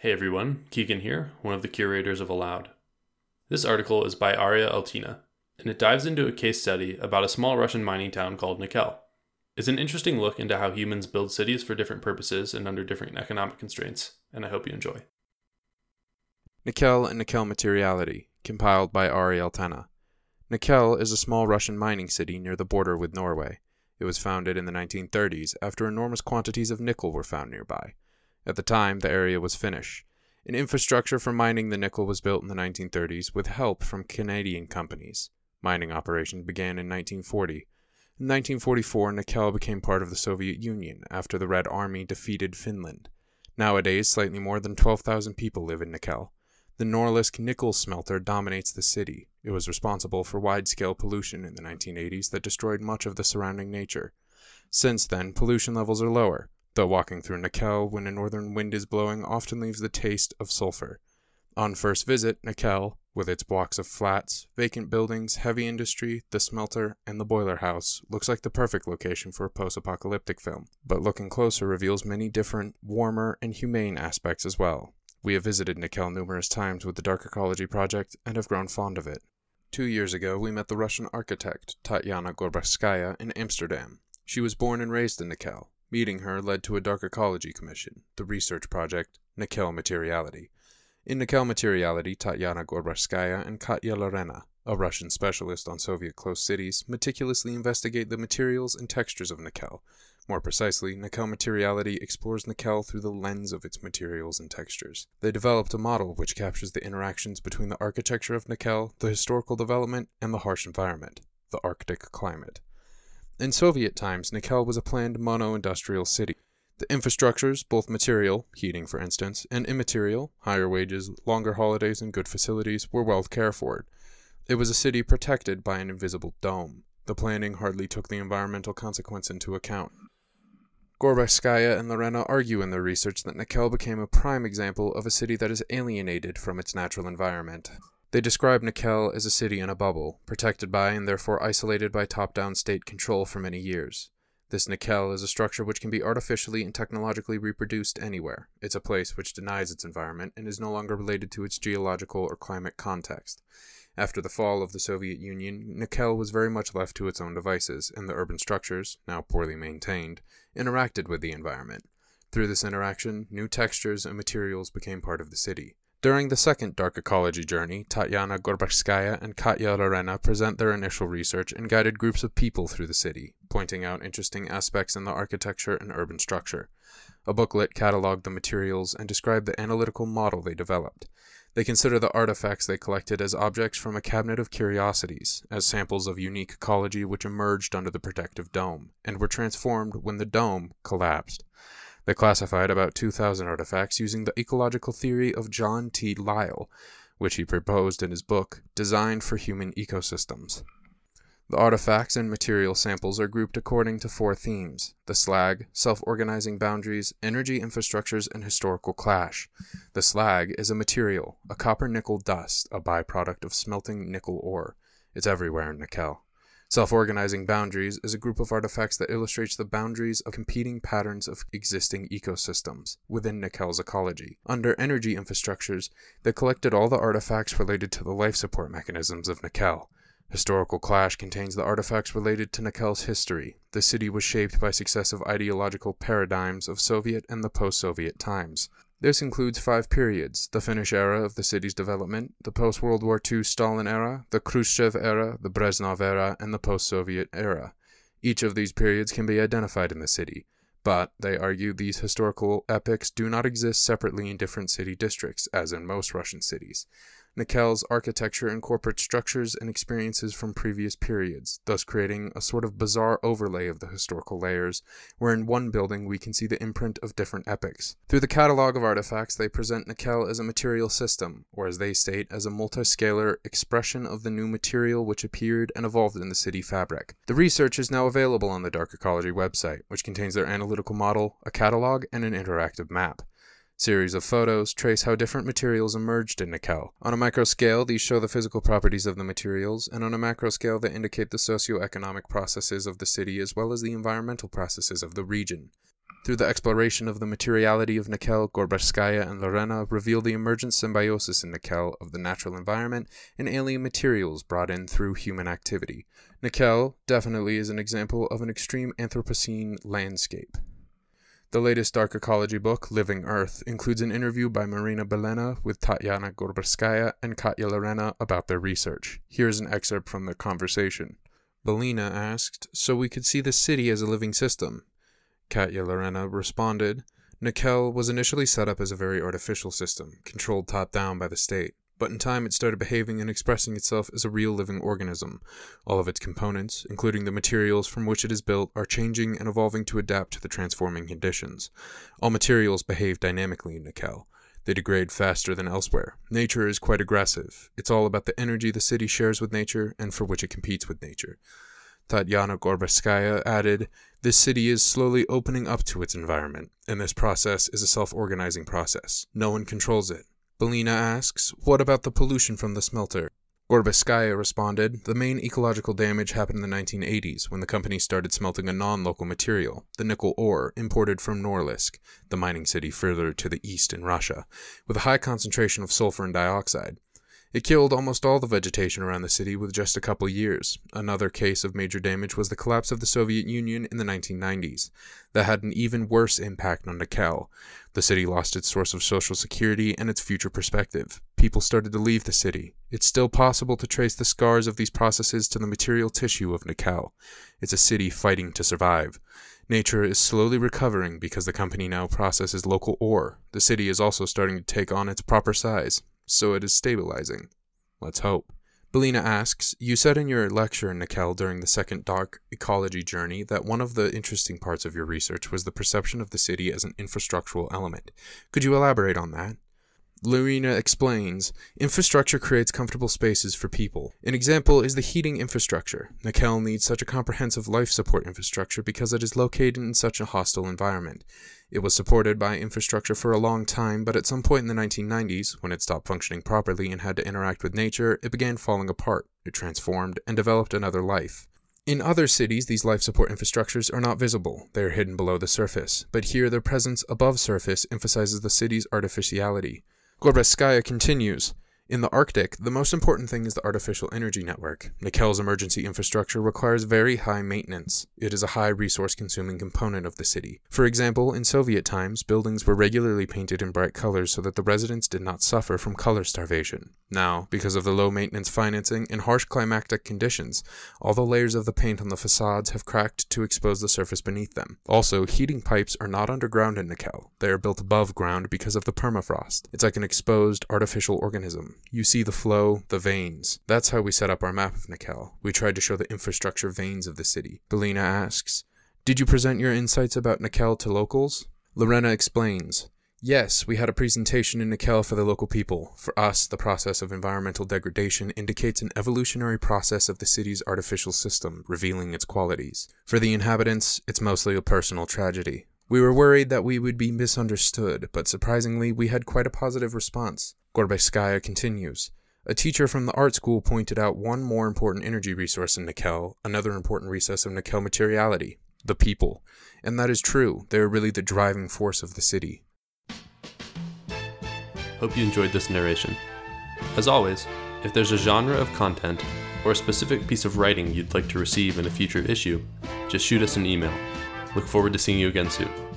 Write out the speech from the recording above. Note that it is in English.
Hey everyone, Keegan here, one of the curators of Aloud. This article is by Arie Altena, and it dives into a case study about a small Russian mining town called Nikel. It's an interesting look into how humans build cities for different purposes and under different economic constraints, and I hope you enjoy. Nikel and Nikel Materiality, compiled by Arie Altena. Nikel is a small Russian mining city near the border with Norway. It was founded in the 1930s after enormous quantities of nickel were found nearby. At the time, the area was Finnish. An infrastructure for mining the nickel was built in the 1930s with help from Canadian companies. Mining operations began in 1940. In 1944, Nikel became part of the Soviet Union after the Red Army defeated Finland. Nowadays, slightly more than 12,000 people live in Nikel. The Norilsk nickel smelter dominates the city. It was responsible for wide scale pollution in the 1980s that destroyed much of the surrounding nature. Since then, pollution levels are lower though walking through Nikel when a northern wind is blowing often leaves the taste of sulfur. On first visit, Nikel, with its blocks of flats, vacant buildings, heavy industry, the smelter, and the boiler house, looks like the perfect location for a post apocalyptic film, but looking closer reveals many different, warmer, and humane aspects as well. We have visited Nikel numerous times with the Dark Ecology Project and have grown fond of it. Two years ago, we met the Russian architect Tatyana Gorbachskaya in Amsterdam. She was born and raised in Nikel, Meeting her led to a Dark Ecology Commission, the research project Nikel Materiality. In Nikel Materiality, Tatyana Gorbachskaya and Katya Lorena, a Russian specialist on Soviet closed cities, meticulously investigate the materials and textures of Nikel. More precisely, Nikel Materiality explores Nikel through the lens of its materials and textures. They developed a model which captures the interactions between the architecture of Nikel, the historical development, and the harsh environment, the Arctic climate. In Soviet times, Nikel was a planned mono industrial city. The infrastructures, both material, heating for instance, and immaterial, higher wages, longer holidays, and good facilities, were well cared for. It was a city protected by an invisible dome. The planning hardly took the environmental consequence into account. Gorbachskaya and Lorena argue in their research that Nikel became a prime example of a city that is alienated from its natural environment. They describe Nikel as a city in a bubble, protected by and therefore isolated by top down state control for many years. This Nikel is a structure which can be artificially and technologically reproduced anywhere. It's a place which denies its environment and is no longer related to its geological or climate context. After the fall of the Soviet Union, Nikel was very much left to its own devices, and the urban structures, now poorly maintained, interacted with the environment. Through this interaction, new textures and materials became part of the city. During the second dark ecology journey, Tatyana Gorbachskaya and Katya Lorena present their initial research and guided groups of people through the city, pointing out interesting aspects in the architecture and urban structure. A booklet cataloged the materials and described the analytical model they developed. They consider the artifacts they collected as objects from a cabinet of curiosities, as samples of unique ecology which emerged under the protective dome, and were transformed when the dome collapsed. They classified about 2,000 artifacts using the ecological theory of John T. Lyle, which he proposed in his book, Design for Human Ecosystems. The artifacts and material samples are grouped according to four themes the slag, self organizing boundaries, energy infrastructures, and historical clash. The slag is a material, a copper nickel dust, a byproduct of smelting nickel ore. It's everywhere in Nikel. Self organizing boundaries is a group of artifacts that illustrates the boundaries of competing patterns of existing ecosystems within Nikel's ecology. Under energy infrastructures, they collected all the artifacts related to the life support mechanisms of Nikel. Historical Clash contains the artifacts related to Nikel's history. The city was shaped by successive ideological paradigms of Soviet and the post Soviet times. This includes five periods the Finnish era of the city's development, the post World War II Stalin era, the Khrushchev era, the Brezhnev era, and the post Soviet era. Each of these periods can be identified in the city, but they argue these historical epochs do not exist separately in different city districts, as in most Russian cities. Nikel's architecture incorporates structures and experiences from previous periods, thus creating a sort of bizarre overlay of the historical layers, where in one building we can see the imprint of different epochs. Through the catalog of artifacts, they present Nikel as a material system, or as they state, as a multiscalar expression of the new material which appeared and evolved in the city fabric. The research is now available on the Dark Ecology website, which contains their analytical model, a catalog, and an interactive map. Series of photos trace how different materials emerged in Nikel. On a micro scale, these show the physical properties of the materials, and on a macro scale, they indicate the socio-economic processes of the city as well as the environmental processes of the region. Through the exploration of the materiality of Nikel, Gorbaskaya and Lorena reveal the emergent symbiosis in Nikel of the natural environment and alien materials brought in through human activity. Nikel definitely is an example of an extreme Anthropocene landscape. The latest dark ecology book, Living Earth, includes an interview by Marina Belena with Tatiana Gorbarskaya and Katya Lorena about their research. Here's an excerpt from the conversation. Belena asked, So we could see the city as a living system. Katya Lorena responded, Nikel was initially set up as a very artificial system, controlled top down by the state but in time it started behaving and expressing itself as a real living organism. All of its components, including the materials from which it is built, are changing and evolving to adapt to the transforming conditions. All materials behave dynamically in Nikel. They degrade faster than elsewhere. Nature is quite aggressive. It's all about the energy the city shares with nature and for which it competes with nature. Tatiana Gorbaskaya added, This city is slowly opening up to its environment, and this process is a self organizing process. No one controls it. Belina asks, What about the pollution from the smelter? Gorbaskaya responded, The main ecological damage happened in the 1980s when the company started smelting a non local material, the nickel ore, imported from Norilsk, the mining city further to the east in Russia, with a high concentration of sulfur and dioxide. It killed almost all the vegetation around the city with just a couple years. Another case of major damage was the collapse of the Soviet Union in the 1990s. That had an even worse impact on Nikel. The city lost its source of social security and its future perspective. People started to leave the city. It's still possible to trace the scars of these processes to the material tissue of Nikel. It's a city fighting to survive. Nature is slowly recovering because the company now processes local ore. The city is also starting to take on its proper size so it is stabilizing. Let's hope. Belina asks, You said in your lecture, Nikel, during the second dark ecology journey, that one of the interesting parts of your research was the perception of the city as an infrastructural element. Could you elaborate on that? Lorena explains infrastructure creates comfortable spaces for people. An example is the heating infrastructure. Nikel needs such a comprehensive life support infrastructure because it is located in such a hostile environment. It was supported by infrastructure for a long time, but at some point in the 1990s, when it stopped functioning properly and had to interact with nature, it began falling apart. It transformed and developed another life. In other cities, these life support infrastructures are not visible, they are hidden below the surface, but here their presence above surface emphasizes the city's artificiality. Gorbaskaya continues in the Arctic, the most important thing is the artificial energy network. Nikel's emergency infrastructure requires very high maintenance. It is a high resource consuming component of the city. For example, in Soviet times, buildings were regularly painted in bright colors so that the residents did not suffer from color starvation. Now, because of the low maintenance financing and harsh climatic conditions, all the layers of the paint on the facades have cracked to expose the surface beneath them. Also, heating pipes are not underground in Nikel. They are built above ground because of the permafrost. It's like an exposed artificial organism. You see the flow, the veins. That's how we set up our map of Nikel. We tried to show the infrastructure veins of the city. Belina asks, Did you present your insights about Nikel to locals? Lorena explains, Yes, we had a presentation in Nikel for the local people. For us, the process of environmental degradation indicates an evolutionary process of the city's artificial system, revealing its qualities. For the inhabitants, it's mostly a personal tragedy. We were worried that we would be misunderstood, but surprisingly, we had quite a positive response. Gorbaskaya continues. A teacher from the art school pointed out one more important energy resource in Nikel, another important resource of Nikel materiality the people. And that is true, they are really the driving force of the city. Hope you enjoyed this narration. As always, if there's a genre of content or a specific piece of writing you'd like to receive in a future issue, just shoot us an email. Look forward to seeing you again soon.